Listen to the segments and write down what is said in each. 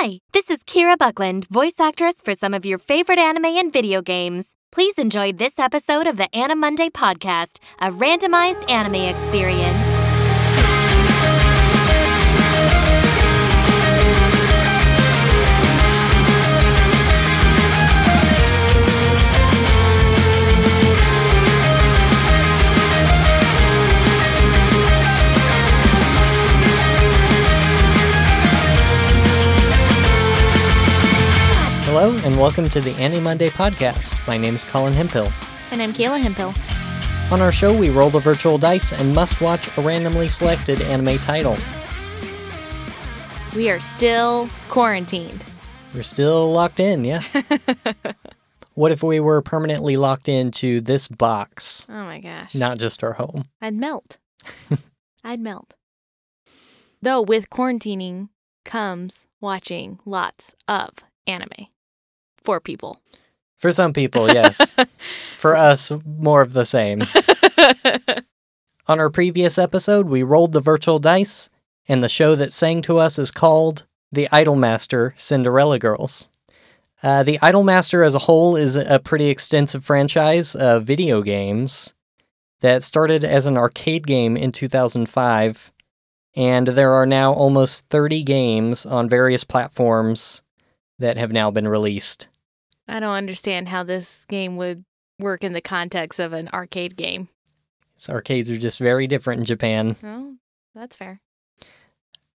Hi, this is Kira Buckland, voice actress for some of your favorite anime and video games. Please enjoy this episode of the Anna Monday podcast, a randomized anime experience. Hello, and welcome to the Annie Monday podcast. My name is Colin Hempill. And I'm Kayla Hempill. On our show, we roll the virtual dice and must watch a randomly selected anime title. We are still quarantined. We're still locked in, yeah? what if we were permanently locked into this box, Oh my gosh. not just our home? I'd melt. I'd melt. Though with quarantining comes watching lots of anime for people. For some people, yes. For us, more of the same. On our previous episode, we rolled the virtual dice, and the show that sang to us is called The Idolmaster Cinderella Girls. Uh, the Idolmaster as a whole is a pretty extensive franchise of video games that started as an arcade game in 2005, and there are now almost 30 games on various platforms that have now been released. I don't understand how this game would work in the context of an arcade game. So arcades are just very different in Japan. Oh, that's fair.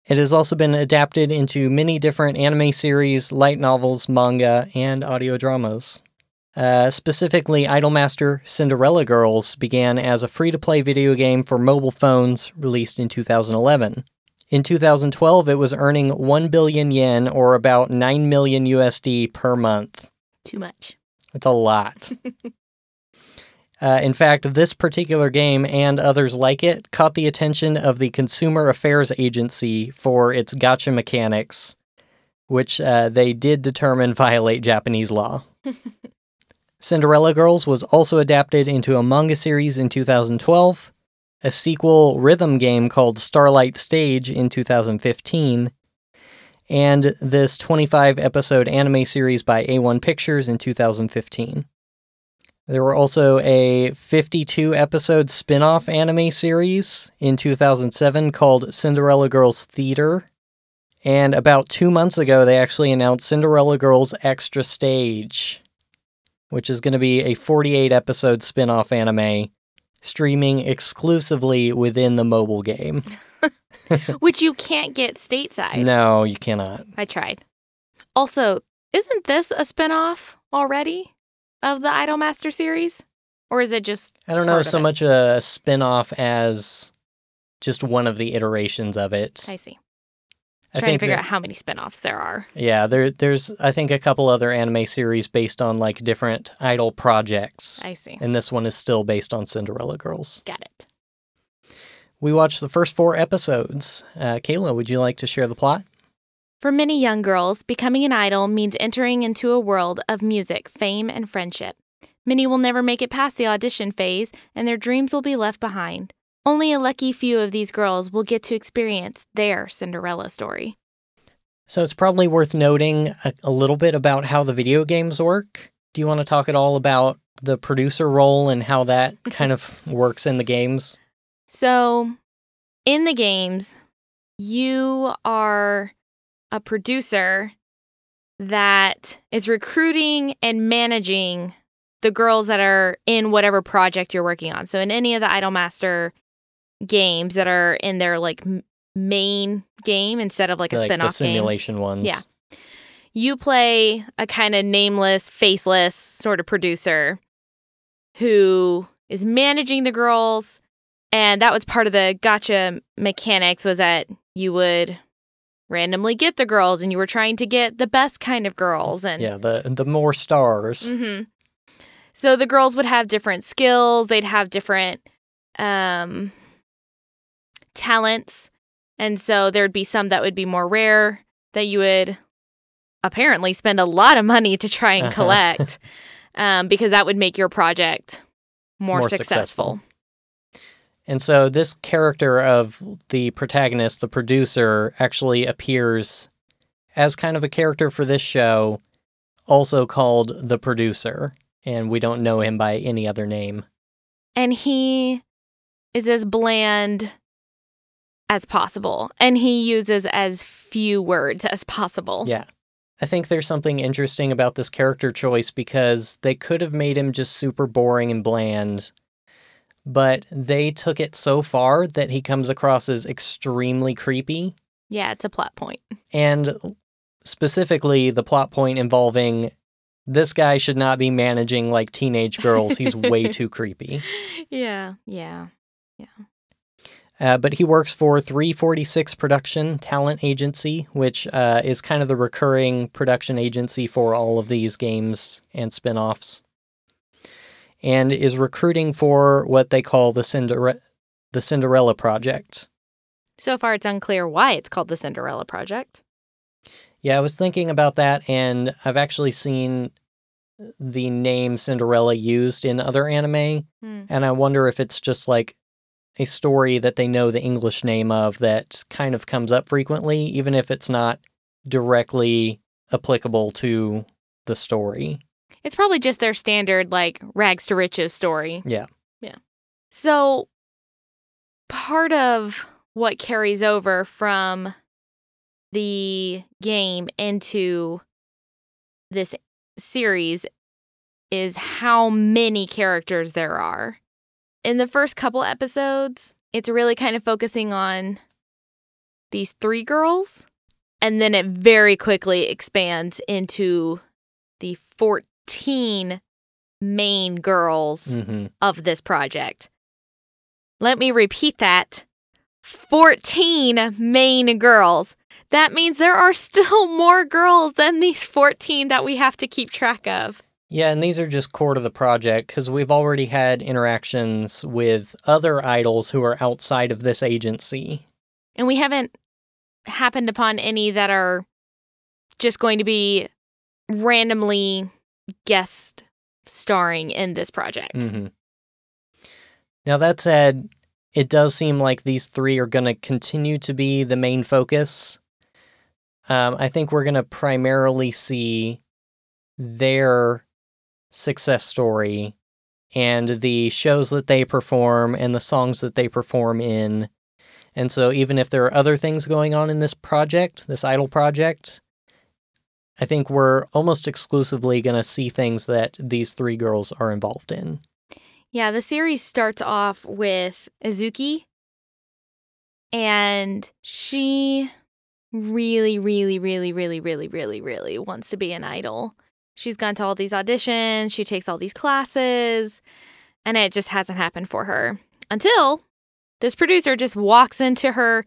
It has also been adapted into many different anime series, light novels, manga, and audio dramas. Uh, specifically, Idolmaster Cinderella Girls began as a free to play video game for mobile phones released in 2011. In 2012, it was earning 1 billion yen or about 9 million USD per month. Too much. It's a lot. uh, in fact, this particular game and others like it caught the attention of the Consumer Affairs Agency for its gacha mechanics, which uh, they did determine violate Japanese law. Cinderella Girls was also adapted into a manga series in 2012, a sequel rhythm game called Starlight Stage in 2015, and this 25 episode anime series by A1 Pictures in 2015. There were also a 52 episode spin off anime series in 2007 called Cinderella Girls Theater. And about two months ago, they actually announced Cinderella Girls Extra Stage, which is going to be a 48 episode spin off anime streaming exclusively within the mobile game. Which you can't get stateside. No, you cannot. I tried. Also, isn't this a spinoff already of the Idolmaster series? Or is it just I don't know so it? much a spin off as just one of the iterations of it. I see. I Trying to figure that- out how many spinoffs there are. Yeah, there there's I think a couple other anime series based on like different idol projects. I see. And this one is still based on Cinderella Girls. Got it. We watched the first four episodes. Uh, Kayla, would you like to share the plot? For many young girls, becoming an idol means entering into a world of music, fame, and friendship. Many will never make it past the audition phase, and their dreams will be left behind. Only a lucky few of these girls will get to experience their Cinderella story. So it's probably worth noting a, a little bit about how the video games work. Do you want to talk at all about the producer role and how that kind of works in the games? So, in the games, you are a producer that is recruiting and managing the girls that are in whatever project you're working on. So, in any of the Idolmaster games that are in their like main game instead of like a like the spin-off game, simulation ones. Yeah. you play a kind of nameless, faceless sort of producer who is managing the girls and that was part of the gacha mechanics was that you would randomly get the girls and you were trying to get the best kind of girls and Yeah, the the more stars. hmm So the girls would have different skills, they'd have different um talents. And so there'd be some that would be more rare that you would apparently spend a lot of money to try and Uh-huh. collect um, because that would make your project more, More successful. successful. And so this character of the protagonist, the producer, actually appears as kind of a character for this show, also called the producer, and we don't know him by any other name. And he is as bland as possible, and he uses as few words as possible. Yeah. I think there's something interesting about this character choice because they could have made him just super boring and bland, but they took it so far that he comes across as extremely creepy. Yeah, it's a plot point. And specifically, the plot point involving this guy should not be managing like teenage girls. He's way too creepy. Yeah, yeah. Yeah. Uh, but he works for 346 Production Talent Agency, which uh, is kind of the recurring production agency for all of these games and spin offs, and is recruiting for what they call the, Cinder- the Cinderella Project. So far, it's unclear why it's called the Cinderella Project. Yeah, I was thinking about that, and I've actually seen the name Cinderella used in other anime, Hmm. and I wonder if it's just like a story that they know the English name of that kind of comes up frequently, even if it's not directly applicable to the story. It's probably just their standard, like, rags to riches story. Yeah. Yeah. So, part of what carries over from the game into this series is how many characters there are. In the first couple episodes, it's really kind of focusing on these three girls, and then it very quickly expands into the 14 main girls hmm of this project. Let me repeat that 14 main girls. That means there are still more girls than these 14 that we have to keep track of. Yeah, and these are just core to the project because we've already had interactions with other idols who are outside of this agency. And we haven't happened upon any that are just going to be randomly guest starring in this project. hmm Now, that said, it does seem like these three are going to continue to be the main focus. Um, I think we're going to primarily see their success story and the shows that they perform and the songs that they perform in. And so, even if there are other things going on in this project, this idol project, I think we're almost exclusively going to see things that these three girls are involved in. Yeah, the series starts off with Uzuki, and she really, really, really, really, really, really, really wants to be an idol. She's gone to all these auditions, she takes all these classes, and it just hasn't happened for her until this producer just walks into her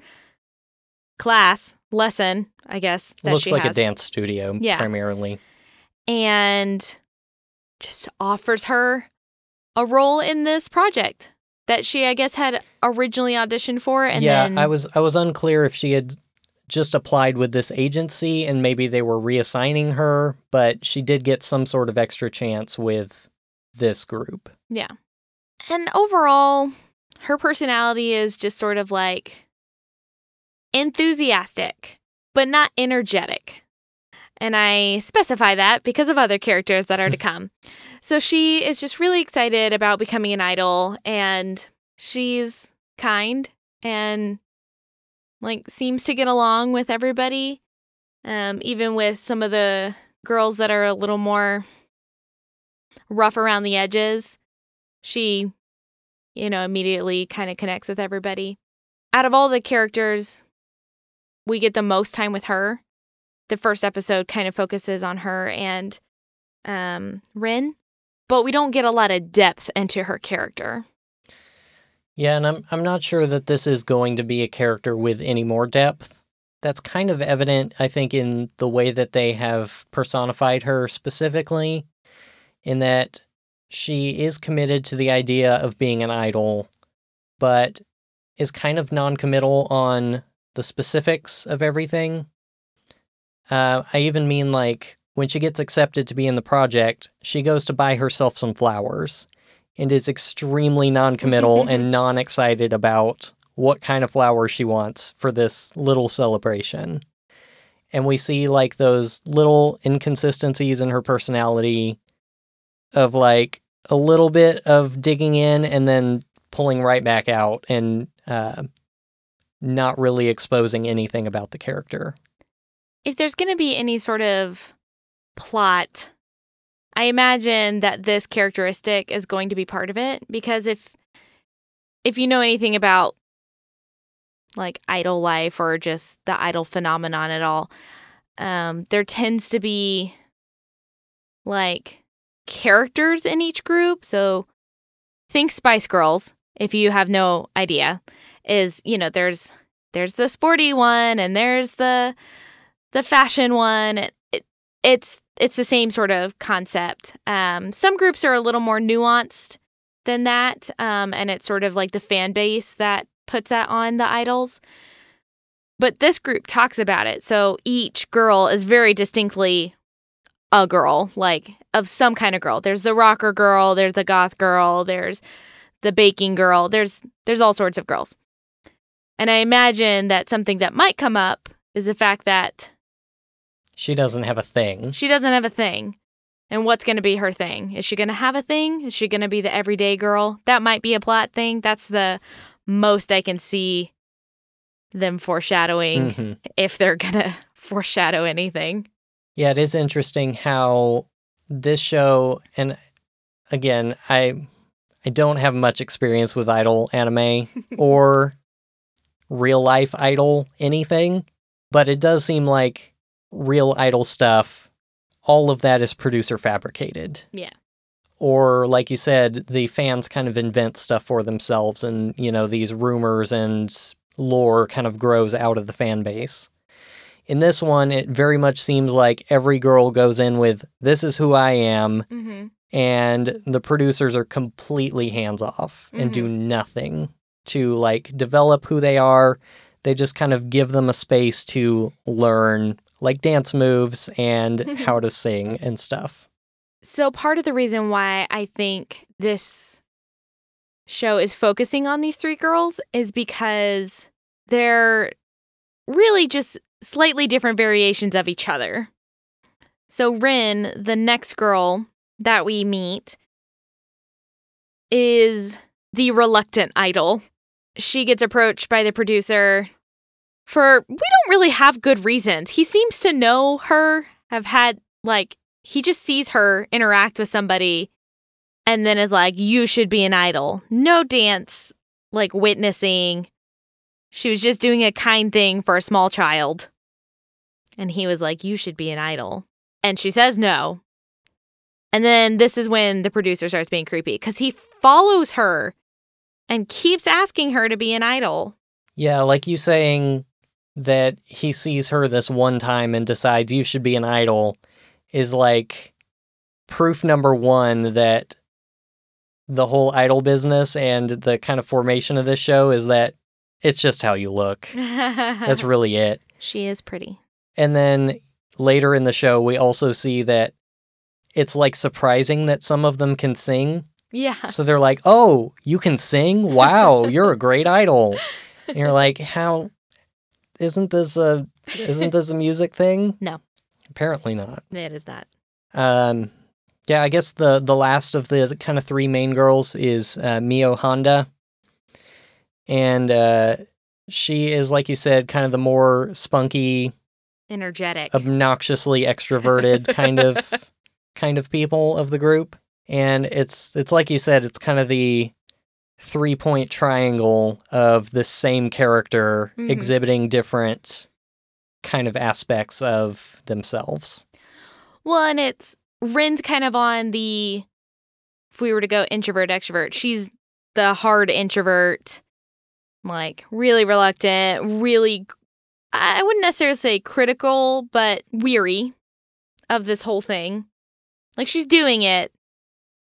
class lesson, I guess. That Looks like a dance studio, Yeah. primarily. and just offers her a role in this project that she, I guess, had originally auditioned for. And yeah, then I was I was unclear if she had just applied with this agency and maybe they were reassigning her, but she did get some sort of extra chance with this group. Yeah. And overall, her personality is just sort of like enthusiastic, but not energetic. And I specify that because of other characters that are to come. So she is just really excited about becoming an idol and she's kind and like seems to get along with everybody. Um, even with some of the girls that are a little more rough around the edges she, you know, immediately kind of connects with everybody. Out of all the characters, we get the most time with her. The first episode kind of focuses on her and um, Rin, but we don't get a lot of depth into her character. Yeah, and I'm I'm not sure that this is going to be a character with any more depth. That's kind of evident, I think, in the way that they have personified her specifically, in that she is committed to the idea of being an idol, but is kind of non-committal on the specifics of everything. Uh, I even mean like when she gets accepted to be in the project, she goes to buy herself some flowers and is extremely non-committal and non-excited about what kind of flowers she wants for this little celebration. and we see like those little inconsistencies in her personality of like a little bit of digging in and then pulling right back out and uh, not really exposing anything about the character. If there's going to be any sort of plot, I imagine that this characteristic is going to be part of it because if if you know anything about like idol life or just the idol phenomenon at all, um, there tends to be like characters in each group. So think Spice Girls, if you have no idea, is you know there's there's the sporty one and there's the the fashion one. It, it's it's the same sort of concept. Um, some groups are a little more nuanced than that, um, and it's sort of like the fan base that puts that on the idols. But this group talks about it. So each girl is very distinctly a girl, like of some kind of girl. There's the rocker girl, there's the goth girl, there's the baking girl, there's there's all sorts of girls. And I imagine that something that might come up is the fact that She doesn't have a thing. she doesn't have a thing. And what's going to be her thing? Is she going to have a thing? Is she going to be the everyday girl? That might be a plot thing. That's the most I can see them foreshadowing Mhm. if they're going to foreshadow anything. Yeah, it is interesting how this show and again, I I don't have much experience with idol anime or real life idol anything, but it does seem like real idol stuff all of that is producer fabricated. Yeah. Or like you said, the fans kind of invent stuff for themselves and, you know, these rumors and lore kind of grows out of the fan base. In this one, it very much seems like every girl goes in with, This is who I am. Mm-hmm. And the producers are completely hands off and do nothing to like develop who they are. They just kind of give them a space to learn like dance moves and how to sing and stuff. So, part of the reason why I think this show is focusing on these three girls is because they're really just slightly different variations of each other. So, Rin, the next girl that we meet, is the reluctant idol. She gets approached by the producer for we don't really have good reasons. He seems to know her, have had like he just sees her interact with somebody and then is like, You should be an idol. No dance, like witnessing. She was just doing a kind thing for a small child. And he was like, You should be an idol. And she says no. And then this is when the producer starts being creepy because he follows her and keeps asking her to be an idol. Yeah, like you saying that he sees her this one time and decides you should be an idol is like proof number one that the whole idol business and the kind of formation of this show is that it's just how you look. That's really it. she is pretty. And then later in the show, we also see that it's like surprising that some of them can sing. Yeah. So they're like, oh, you can sing? Wow, you're a great idol. And you're like, how isn't this a isn't this a music thing? No. Apparently not. It is that. Um yeah, I guess the the last of the kind of three main girls is uh, Mio Honda. And uh she is like you said kind of the more spunky, Energetic. obnoxiously extroverted kind of kind of people of the group and it's it's like you said it's kind of the three point triangle of the same character Mhm. exhibiting different kind of aspects of themselves Well, and it's Rin's kind of on the if we were to go introvert extrovert, she's the hard introvert, like really reluctant, really I wouldn't necessarily say critical, but weary of this whole thing. Like she's doing it,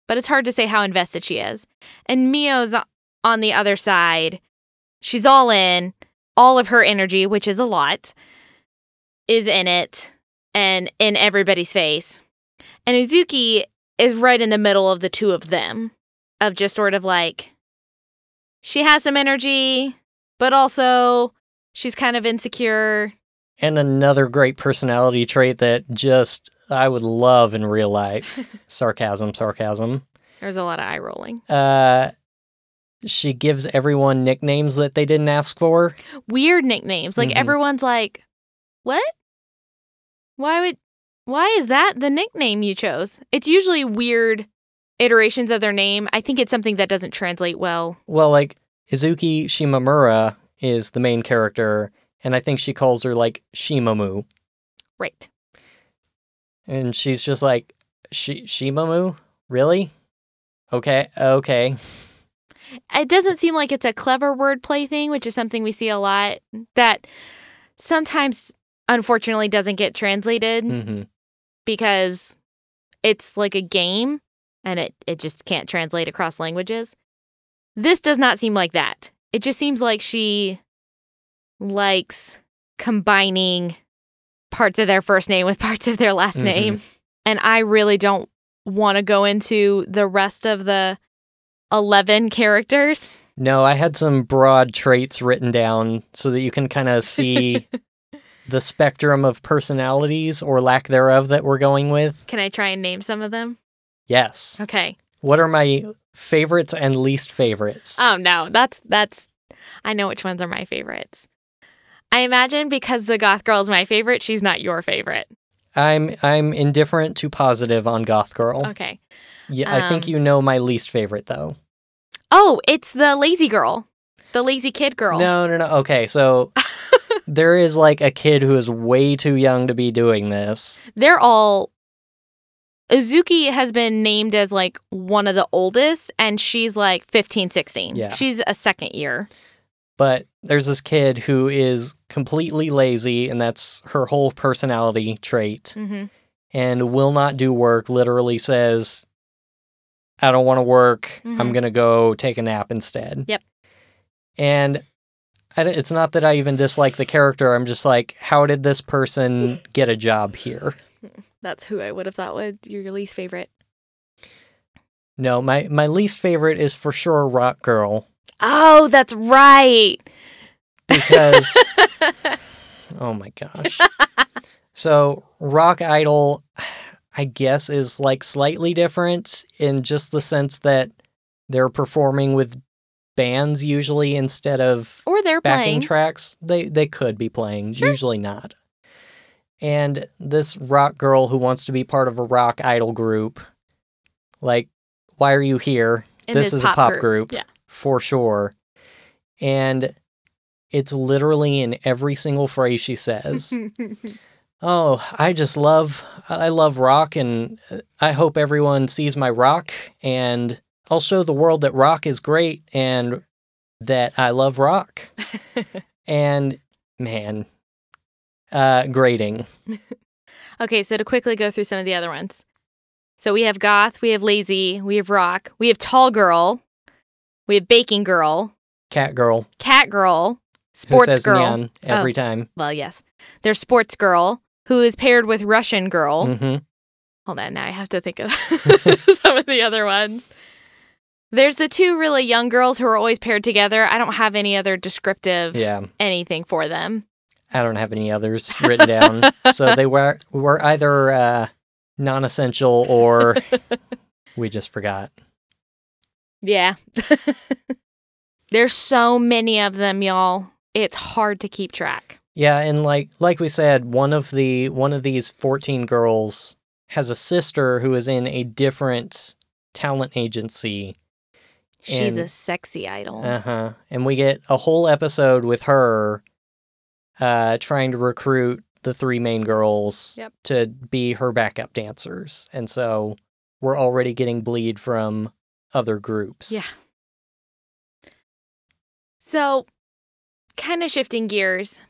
but it's hard to say how invested she is. And Mio's on the other side. She's all in. All of her energy, which is a lot, is in it and in everybody's face. And Uzuki is right in the middle of the two of them, of just sort of like, she has some energy, but also she's kind of insecure. And another great personality trait that just I would love in real life. sarcasm, sarcasm. There's a lot of eye rolling. Uh she gives everyone nicknames that they didn't ask for. Weird nicknames. Like Mhm. everyone's like, "What? Why would why is that the nickname you chose?" It's usually weird iterations of their name. I think it's something that doesn't translate well. Well, like Uzuki Shimamura is the main character, and I think she calls her like Shimamu. Right. And she's just like, Shi Shimamu? Really? Okay, okay. It doesn't seem like it's a clever wordplay thing, which is something we see a lot that sometimes unfortunately doesn't get translated hmm because it's like a game and it, it just can't translate across languages. This does not seem like that. It just seems like she likes combining parts of their first name with parts of their last Mhm. name. And I really don't want to go into the rest of the 11 characters. No, I had some broad traits written down so that you can kind of see the spectrum of personalities or lack thereof that we're going with. Can I try and name some of them? Yes. Okay. What are my favorites and least favorites? Oh no, that's that's I know which ones are my favorites. I imagine because the goth girl is my favorite, she's not your favorite. I'm I'm indifferent to positive on Goth Girl. Okay. Yeah, I think Um, you know my least favorite though. Oh, it's the lazy girl. The lazy kid girl. No, no, no. Okay, so there is like a kid who is way too young to be doing this. They're all Uzuki has been named as like one of the oldest and she's like 15, 16. Yeah. She's a second year. But there's this kid who is completely lazy, and that's her whole personality trait, hmm and will not do work. Literally says, I don't want to work. I'm Mhm. going to go take a nap instead. Yep. And I it's not that I even dislike the character. I'm just like, how did this person get a job here? That's who I would have thought was your least favorite. No, my, my least favorite is for sure Rock Girl Oh, that's right. Because Oh my gosh. so, Rock Idol, I guess, is like slightly different in just the sense that they're performing with bands usually instead of or they're backing playing. tracks. They they could be playing, Sure. usually not. And this rock girl who wants to be part of a rock idol group, like, why are you here? in this is a pop group. Yeah. for sure. And it's literally in every single phrase she says. oh, I just love I love rock and uh, I hope everyone sees my rock and I'll show the world that rock is great and that I love rock. and man, uh grading. okay, so to quickly go through some of the other ones. So we have goth, we have lazy, we have rock, we have tall girl, we have baking girl, Cat girl cat girl, who sports says girl. "nyan" every Oh. time. Well, yes. There's sports girl who is paired with Russian girl. Mhm. Hold on, now I have to think of some of the other ones. There's the two really young girls who are always paired together. I don't have any other descriptive Yeah. anything for them. I don't have any others written down. so they were were either uh, non-essential or we just forgot. Yeah. There's so many of them, y'all. It's hard to keep track. Yeah, and like like we said, one of the one of these 14 girls has a sister who is in a different talent agency. She's a sexy idol. Uh-huh. And we get a whole episode with her uh trying to recruit the three main girls Yep. to be her backup dancers. And so we're already getting bleed from other groups. Yeah. So, kind of shifting gears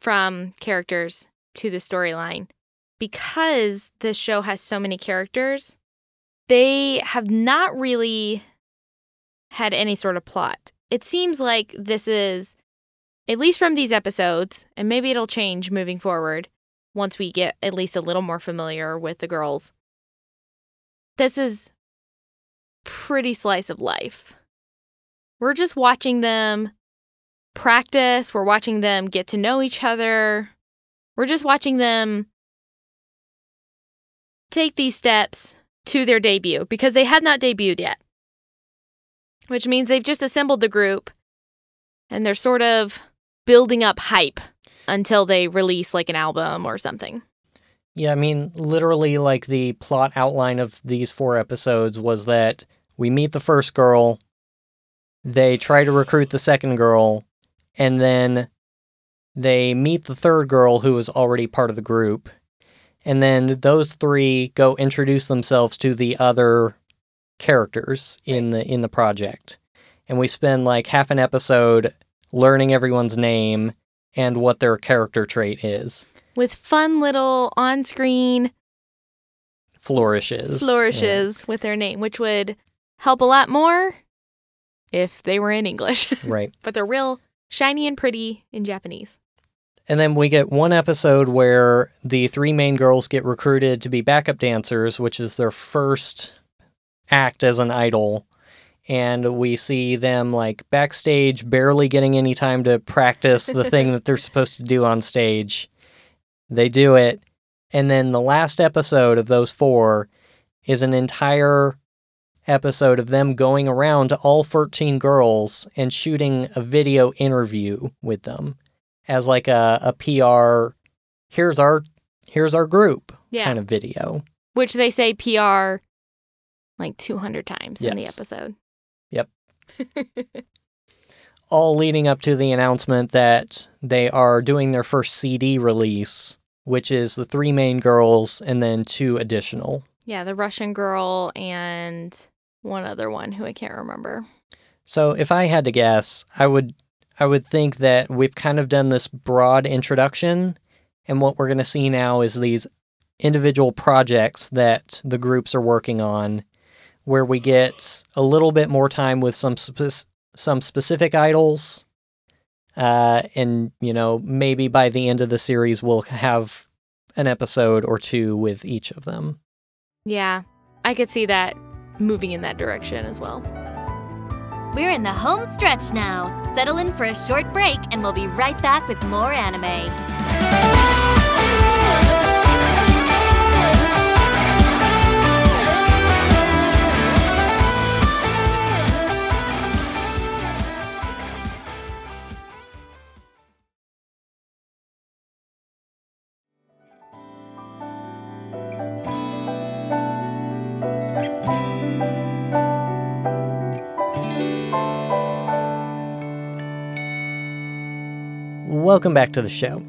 from characters to the storyline. Because this show has so many characters, they have not really had any sort of plot. It seems like this is, at least from these episodes, and maybe it'll change moving forward once we get at least a little more familiar with the girls. This is pretty slice of life. We're just watching them practice, we're watching them get to know each other. We're just watching them take these steps to their debut because they had not debuted yet, which means they've just assembled the group and they're sort of building up hype until they release like an album or something. Yeah, I mean, literally, like the plot outline of these four episodes was that we meet the first girl, they try to recruit the second girl, and then they meet the third girl who is already part of the group. And then those three go introduce themselves to the other characters in the in the project. And we spend like half an episode learning everyone's name and what their character trait is. With fun little on screen Flourishes. flourishes with their name, which would help a lot more if they were in English. Right. but they're real shiny and pretty in Japanese. And then we get one episode where the three main girls get recruited to be backup dancers, which is their first act as an idol. And we see them like backstage, barely getting any time to practice the thing that they're supposed to do on stage. They do it. And then the last episode of those four is an entire episode of them going around to all 13 girls and shooting a video interview with them as like a, a PR here's our here's our group Yeah. kind of video. Which they say PR like 200 times in the episode. Yep. All leading up to the announcement that they are doing their first CD release, which is the three main girls and then two additional. Yeah, the Russian girl and one other one who I can't remember. So if I had to guess, I would I would think that we've kind of done this broad introduction and what we're going to see now is these individual projects that the groups are working on where we get a little bit more time with some spec- some specific idols uh, and you know maybe by the end of the series we'll have an episode or two with each of them. Yeah, I could see that moving in that direction as well. We're in the home stretch now. Settle in for a short break, and we'll be right back with more anime. Welcome back to the show.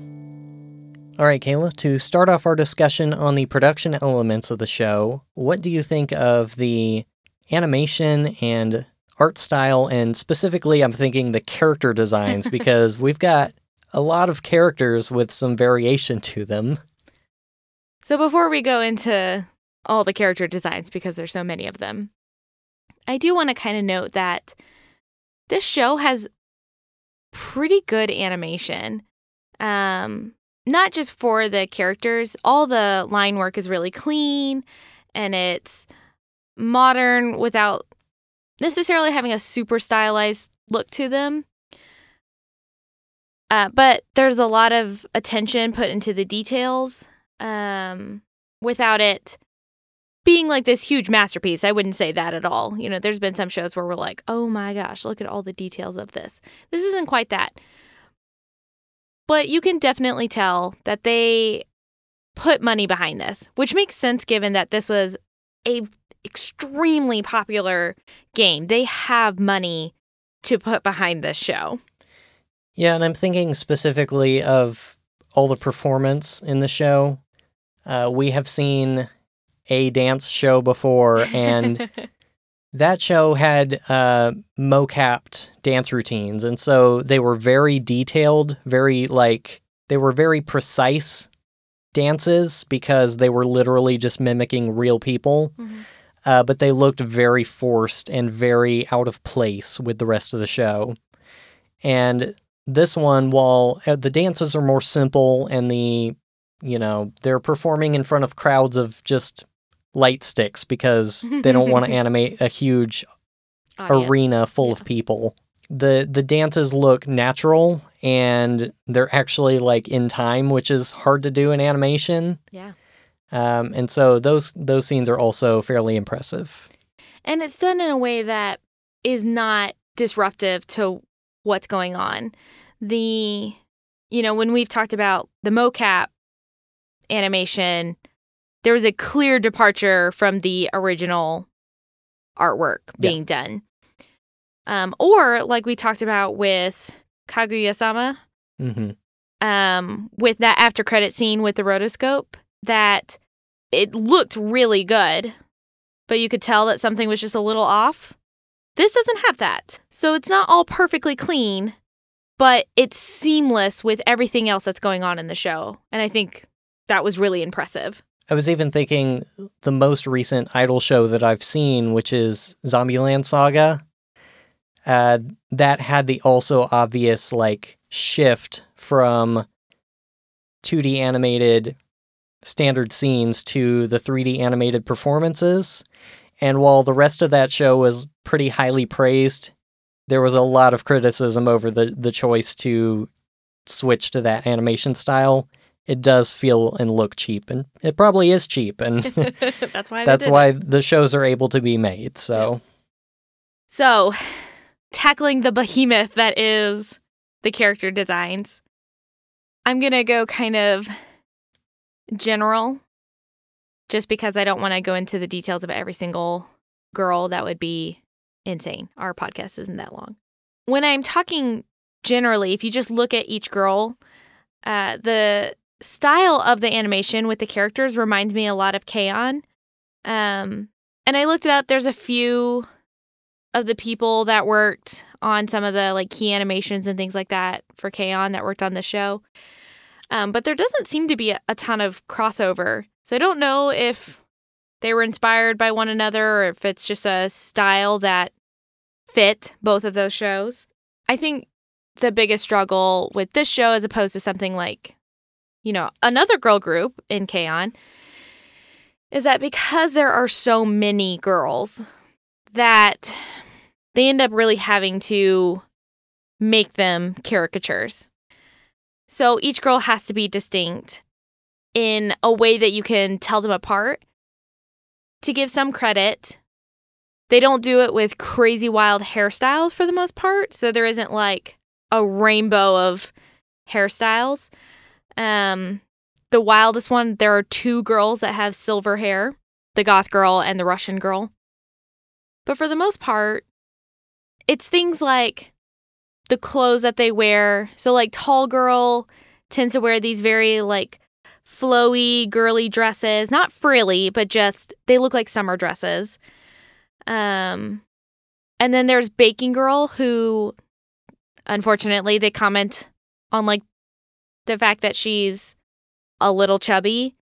All right, Kayla, to start off our discussion on the production elements of the show, what do you think of the animation and art style? And specifically, I'm thinking the character designs because we've got a lot of characters with some variation to them. So before we go into all the character designs, because there's so many of them, I do want to kind of note that this show has pretty good animation. Um, not just for the characters, all the line work is really clean and it's modern without necessarily having a super stylized look to them. Uh, but there's a lot of attention put into the details um, without it being like this huge masterpiece. I wouldn't say that at all. You know, there's been some shows where we're like, oh my gosh, look at all the details of this. This isn't quite that. But you can definitely tell that they put money behind this, which makes sense given that this was a extremely popular game. They have money to put behind this show. Yeah, and I'm thinking specifically of all the performance in the show. Uh, we have seen a dance show before, and that show had uh, mo-capped dance routines, and so they were very detailed, very like they were very precise dances because they were literally just mimicking real people. Mhm. Uh, but they looked very forced and very out of place with the rest of the show. And this one, while uh, the dances are more simple and the, you know, they're performing in front of crowds of just light sticks because they don't want to animate a huge Audience. arena full Yeah. of people. the the dances look natural and they're actually like in time, which is hard to do in animation. Yeah. Um, and so those those scenes are also fairly impressive. And it's done in a way that is not disruptive to what's going on. The, you know, when we've talked about the mocap animation, there was a clear departure from the original artwork being done. Um, or like we talked about with Kaguya sama, hmm um, with that after credit scene with the rotoscope, that it looked really good, but you could tell that something was just a little off. This doesn't have that. So it's not all perfectly clean, but it's seamless with everything else that's going on in the show. And I think that was really impressive. I was even thinking the most recent idol show that I've seen, which is Zombieland Saga. Uh, that had the also obvious like shift from 2D animated standard scenes to the 3D animated performances. And while the rest of that show was pretty highly praised, there was a lot of criticism over the, the choice to switch to that animation style. It does feel and look cheap, and it probably is cheap, and that's why. that's did it. the shows are able to be made. So, So, tackling the behemoth that is the character designs, I'm going to go kind of general just because I don't want to go into the details of every single girl. That would be insane. Our podcast isn't that long. When I'm talking generally, if you just look at each girl, uh, the style of the animation with the characters reminds me a lot of K-On! Um, and I looked it up. There's a few of the people that worked on some of the like key animations and things like that for K-On! that worked on the show. Um, but there doesn't seem to be a, a ton of crossover. So I don't know if they were inspired by one another or if it's just a style that fit both of those shows. I think the biggest struggle with this show as opposed to something like, you know, another girl group in K-On! is that because there are so many girls that they end up really having to make them caricatures. So each girl has to be distinct in a way that you can tell them apart. To give some credit, they don't do it with crazy wild hairstyles for the most part. So there isn't like a rainbow of hairstyles. Um, the wildest one, there are two girls that have silver hair the goth girl and the Russian girl. But for the most part, it's things like the clothes that they wear. So, like, tall girl tends to wear these very, like, flowy, girly dresses. Not frilly, but just they look like summer dresses. Um, and then there's Baking Girl, who unfortunately they comment on, like, the fact that she's a little chubby.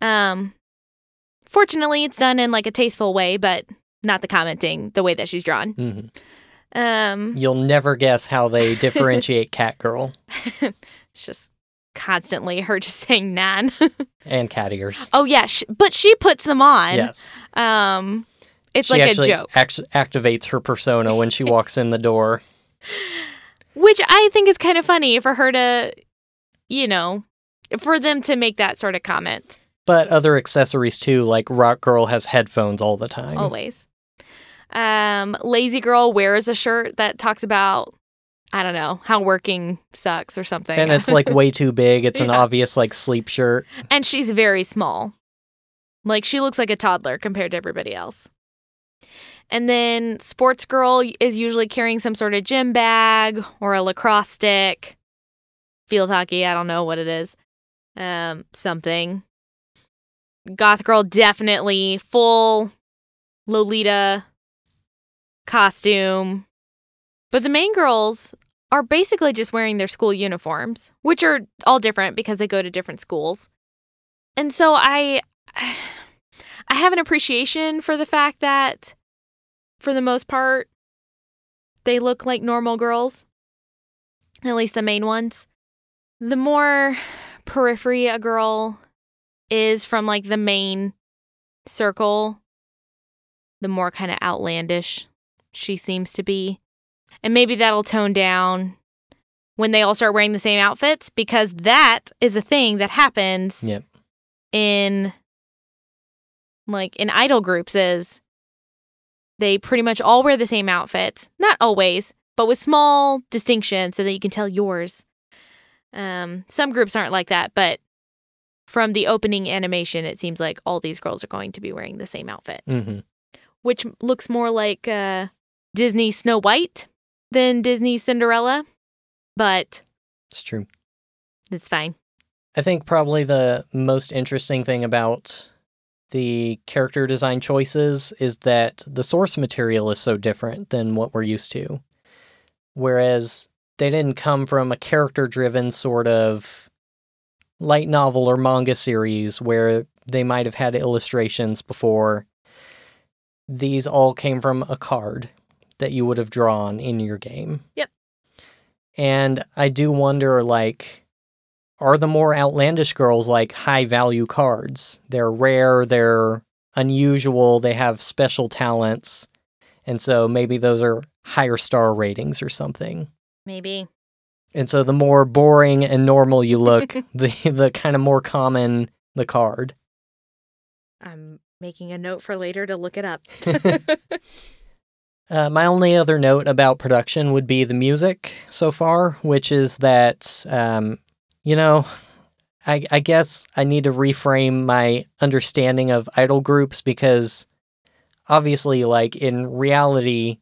Um, fortunately, it's done in like a tasteful way, but not the commenting the way that she's drawn. mhm. Um, you'll never guess how they differentiate Catgirl it's just constantly her just saying nyan. and cat ears. oh yeah, sh- but she puts them on. yes, Um, it's she like a joke, act- activates her persona when she walks in the door. which I think is kind of funny for her to, you know, for them to make that sort of comment. But other accessories too, like Rock Girl has headphones all the time. always. Um, Lazy Girl wears a shirt that talks about I don't know how working sucks or something, And it's like way too big. It's an obvious like sleep shirt. and she's very small. Like she looks like a toddler compared to everybody else. And then Sports Girl is usually carrying some sort of gym bag or a lacrosse stick. Field hockey, I don't know what it is. Um, something. Goth Girl definitely full Lolita costume. But the main girls are basically just wearing their school uniforms, which are all different because they go to different schools. And so I I have an appreciation for the fact that for the most part they look like normal girls. At least the main ones. The more periphery a girl is from like the main circle, the more kind of outlandish she seems to be. And maybe that'll tone down when they all start wearing the same outfits because that is a thing that happens Yep. in like in idol groups is they pretty much all wear the same outfits. Not always, but with small distinctions so that you can tell yours. Um, some groups aren't like that, but from the opening animation, it seems like all these girls are going to be wearing the same outfit, hmm which looks more like uh, Disney Snow White than Disney Cinderella, but It's true. it's fine. I think probably the most interesting thing about the character design choices is that the source material is so different than what we're used to. Whereas they didn't come from a character driven sort of light novel or manga series where they might have had illustrations before. These all came from a card that you would have drawn in your game. Yep. And I do wonder like are the more outlandish girls like high value cards? They're rare, they're unusual, they have special talents. And so maybe those are higher star ratings or something. Maybe. And so the more boring and normal you look, the the kind of more common the card. I'm making a note for later to look it up. Uh, my only other note about production would be the music so far, which is that, um, you know, I, I guess I need to reframe my understanding of idol groups because obviously, like in reality,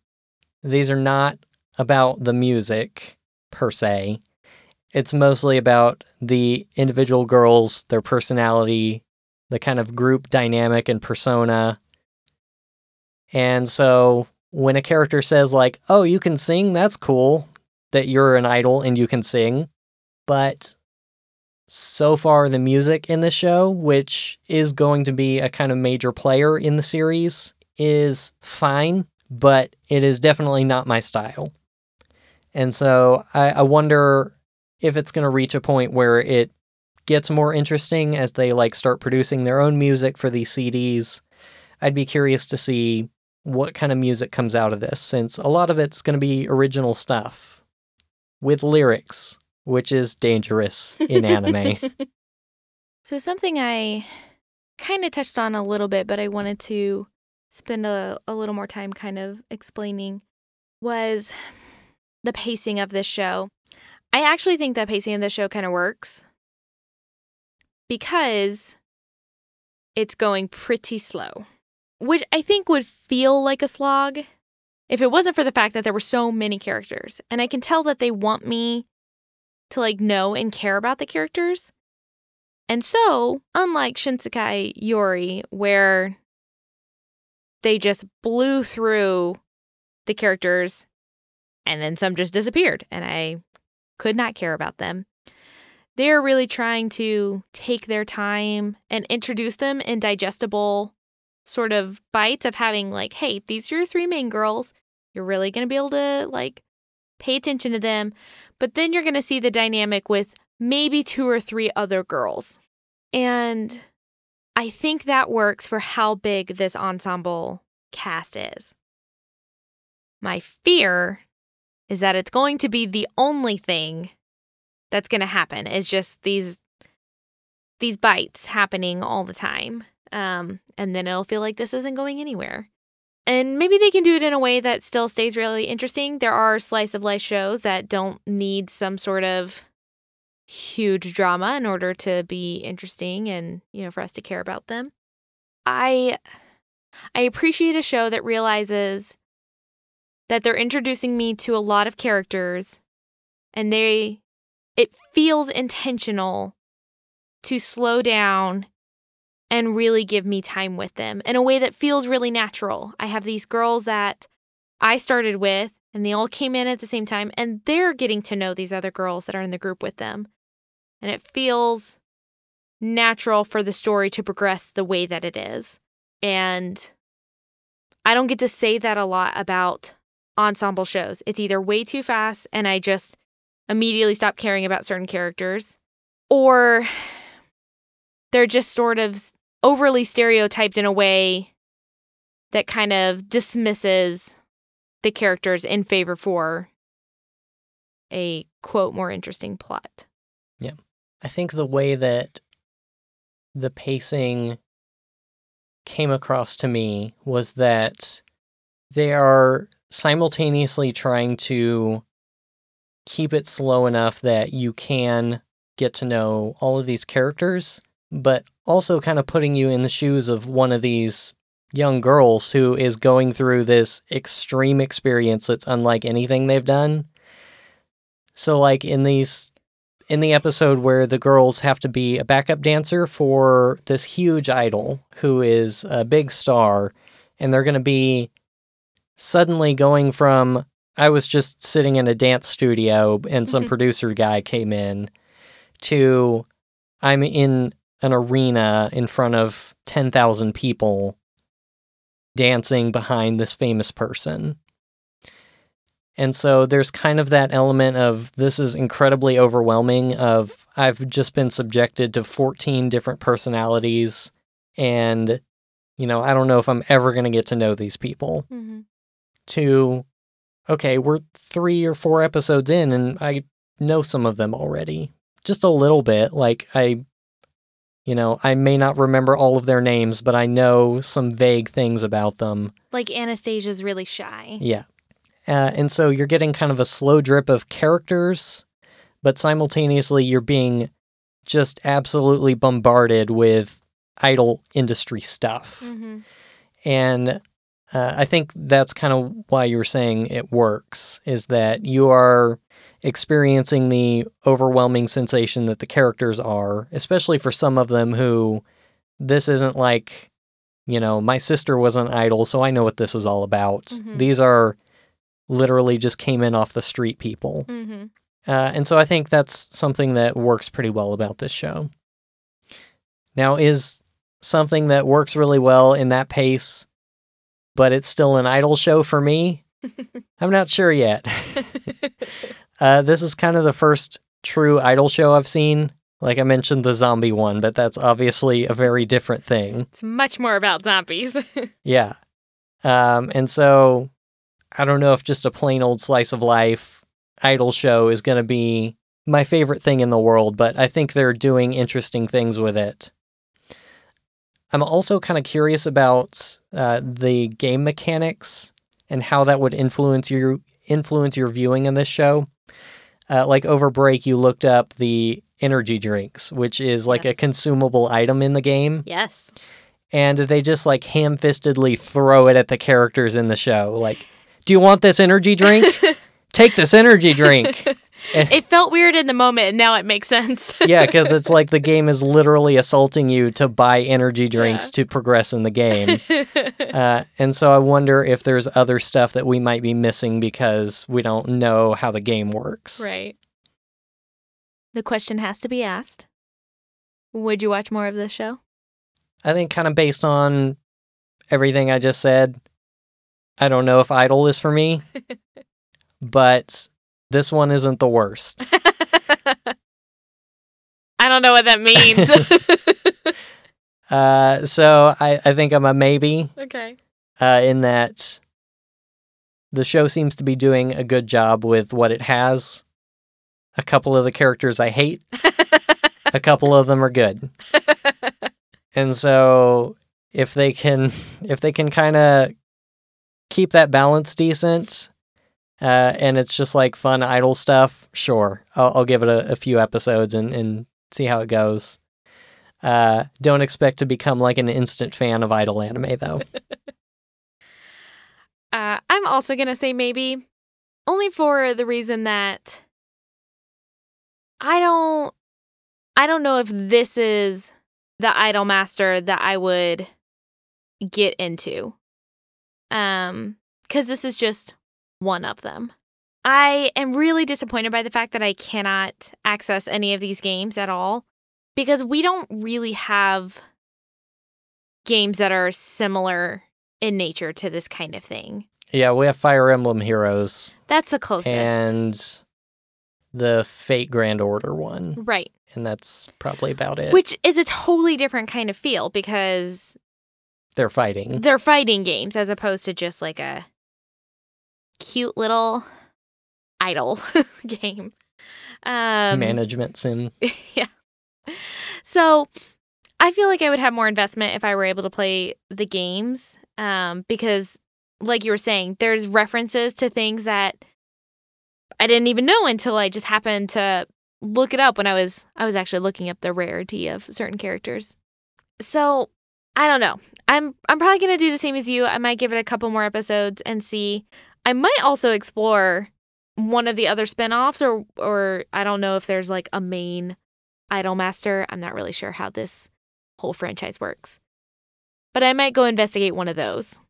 these are not about the music per se. It's mostly about the individual girls, their personality, the kind of group dynamic and persona. And so when a character says like, "Oh, you can sing," that's cool that you're an idol and you can sing. But so far the music in the show, which is going to be a kind of major player in the series, is fine, but it is definitely not my style. And so I, I wonder if it's going to reach a point where it gets more interesting as they like start producing their own music for these CDs. I'd be curious to see what kind of music comes out of this, since a lot of it's going to be original stuff with lyrics, which is dangerous in anime. So, something I kind of touched on a little bit, but I wanted to spend a, a little more time kind of explaining was the pacing of this show. I actually think that pacing of this show kind of works because it's going pretty slow, which I think would feel like a slog if it wasn't for the fact that there were so many characters. And I can tell that they want me to like know and care about the characters. And so, unlike Shinsekai Yori, where they just blew through the characters and then some just disappeared and I could not care about them. They're really trying to take their time and introduce them in digestible sort of bites of having like, hey, these are your three main girls. You're really going to be able to like pay attention to them. But then you're going to see the dynamic with maybe two or three other girls. And I think that works for how big this ensemble cast is. My fear is that it's going to be the only thing that's going to happen is just these these bites happening all the time. Um, and then it'll feel like this isn't going anywhere. And maybe they can do it in a way that still stays really interesting. There are slice of life shows that don't need some sort of huge drama in order to be interesting and, you know, for us to care about them. I I appreciate a show that realizes that they're introducing me to a lot of characters and they it feels intentional to slow down and really give me time with them in a way that feels really natural. I have these girls that I started with and they all came in at the same time and they're getting to know these other girls that are in the group with them. And it feels natural for the story to progress the way that it is. And I don't get to say that a lot about ensemble shows. It's either way too fast and I just immediately stop caring about certain characters, or they're just sort of overly stereotyped in a way that kind of dismisses the characters in favor for a quote more interesting plot. Yeah. I think the way that the pacing came across to me was that they are simultaneously trying to keep it slow enough that you can get to know all of these characters, but also kind of putting you in the shoes of one of these young girls who is going through this extreme experience that's unlike anything they've done. So like in these in the episode where the girls have to be a backup dancer for this huge idol who is a big star and they're going to be suddenly going from I was just sitting in a dance studio and some producer guy came in to I'm in an arena in front of 10,000 people dancing behind this famous person. And so there's kind of that element of this is incredibly overwhelming of I've just been subjected to 14 different personalities and you know, I don't know if I'm ever going to get to know these people. Mm-hmm. To okay, we're 3 or 4 episodes in and I know some of them already. Just a little bit. Like I you know, I may not remember all of their names, but I know some vague things about them. Like Anastasia's really shy. Yeah. Uh, and so you're getting kind of a slow drip of characters, but simultaneously you're being just absolutely bombarded with idol industry stuff. Mm-hmm. And uh, I think that's kind of why you were saying it works is that you are experiencing the overwhelming sensation that the characters are, especially for some of them who this isn't like, you know, my sister was an idol, so I know what this is all about. Mhm. These are literally just came in off the street people. Mm-hmm. Uh, and so I think that's something that works pretty well about this show. Now, is something that works really well in that pace, but it's still an idol show for me? I'm not sure yet. uh, this is kind of the first true idol show I've seen. Like I mentioned the zombie one, but that's obviously a very different thing. It's much more about zombies. Yeah. Um, and so I don't know if just a plain old slice of life idol show is going to be my favorite thing in the world, but I think they're doing interesting things with it. I'm also kind of curious about uh, the game mechanics and how that would influence your influence your viewing in this show. Uh, like over break, you looked up the energy drinks, which is like Yes. a consumable item in the game yes. and they just like ham-fistedly throw it at the characters in the show like do you want this energy drink take this energy drink It felt weird in the moment, and now it makes sense. yeah because it's like the game is literally assaulting you to buy energy drinks Yeah. to progress in the game uh, and so i wonder if there's other stuff that we might be missing because we don't know how the game works right. The question has to be asked Would you watch more of this show? i think kind of based on everything i just said i don't know if idol is for me but this one isn't the worst I don't know what that means. Uh, so I, I think I'm a maybe okay. uh, in that the show seems to be doing a good job with what it has. A couple of the characters I hate, a couple of them are good. And so if they can if they can kind of keep that balance decent uh, and it's just like fun idol stuff, sure. I'll, I'll give it a, a few episodes and, and see how it goes. Uh, don't expect to become like an instant fan of idol anime though. Uh, I'm also to say maybe, only for the reason that I don't I don't know if this is the idol master that I would get into. Um cuz this is just one of them. I am really disappointed by the fact that I cannot access any of these games at all because we don't really have games that are similar in nature to this kind of thing. yeah, we have Fire Emblem Heroes That's the closest. and the Fate Grand Order one, right. and that's probably about it. Which is a totally different kind of feel because They're fighting. they're fighting games as opposed to just like a cute little idol game. Um, Management sim. yeah. So I feel like I would have more investment if I were able to play the games um, because, like you were saying, there's references to things that I didn't even know until I just happened to look it up when I was I was actually looking up the rarity of certain characters. So I don't know. I'm I'm probably gonna do the same as you. I might give it a couple more episodes and see. I might also explore one of the other spin-offs or or I don't know if there's like a main Idolmaster. I'm not really sure how this whole franchise works. But I might go investigate one of those.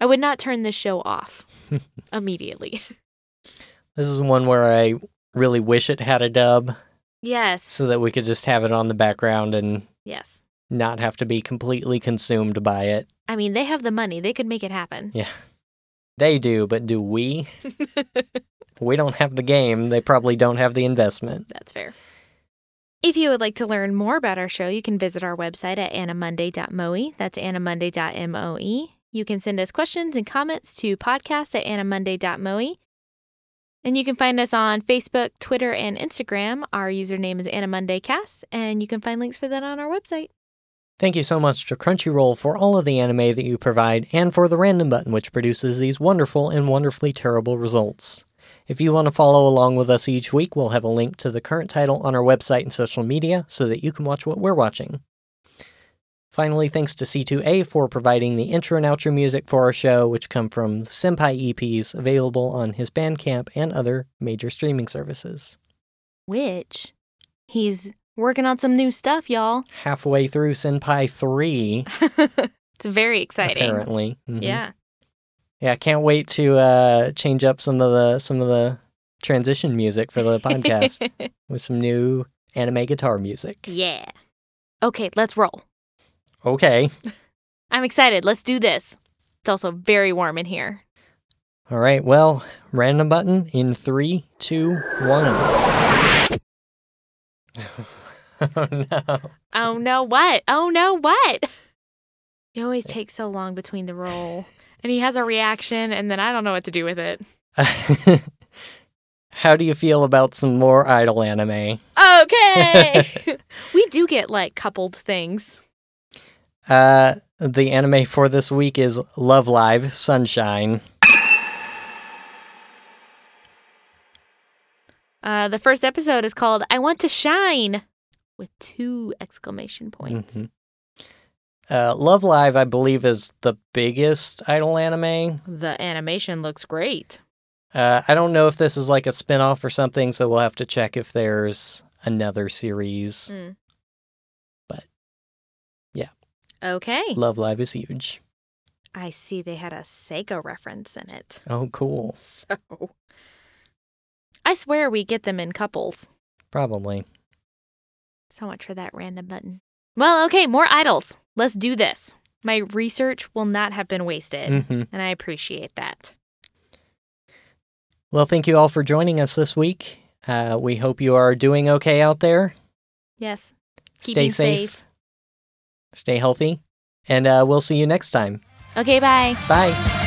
I would not turn this show off immediately. This is one where I really wish it had a dub Yes. so that we could just have it on the background and yes. not have to be completely consumed by it. I mean, they have the money. They could make it happen. Yeah. They do, but do we? we don't have the game. They probably don't have the investment. That's fair. If you would like to learn more about our show, you can visit our website at annamonday.moe. That's annamonday.moe. You can send us questions and comments to podcast at annamonday.moe. And you can find us on Facebook, Twitter, and Instagram. Our username is AnnaMondayCast, and you can find links for that on our website. Thank you so much to Crunchyroll for all of the anime that you provide and for the random button, which produces these wonderful and wonderfully terrible results. If you want to follow along with us each week, we'll have a link to the current title on our website and social media so that you can watch what we're watching. Finally, thanks to C2A for providing the intro and outro music for our show, which come from the Senpai EPs available on his Bandcamp and other major streaming services. Which he's working on some new stuff, y'all. Halfway through Senpai 3, it's very exciting. apparently. Mhm. Yeah. Yeah, I can't wait to uh, change up some of the some of the transition music for the podcast with some new anime guitar music. yeah. Okay, let's roll. Okay. I'm excited. Let's do this. It's also very warm in here. All right. Well, random button in three, two, one. oh no. Oh no, what? Oh no, what? He always takes so long between the roll. And he has a reaction, and then I don't know what to do with it. How do you feel about some more idol anime? Okay. we do get like coupled things. Uh, the anime for this week is Love Live Sunshine. Uh, the first episode is called I Want to Shine with two exclamation points. Mhm. Uh, Love Live, I believe, is the biggest idol anime. The animation looks great. Uh, I don't know if this is like a spin off or something, so we'll have to check if there's another series. Mm. But, yeah. Okay. Love Live is huge. I see they had a Seiko reference in it. Oh, cool. So I swear we get them in couples. Probably. So much for that random button. Well, okay, more idols. Let's do this. My research will not have been wasted, hmm and I appreciate that. Well, thank you all for joining us this week. Uh, we hope you are doing okay out there. Yes. Stay safe. safe. Stay healthy. And uh, we'll see you next time. Okay, bye. Bye.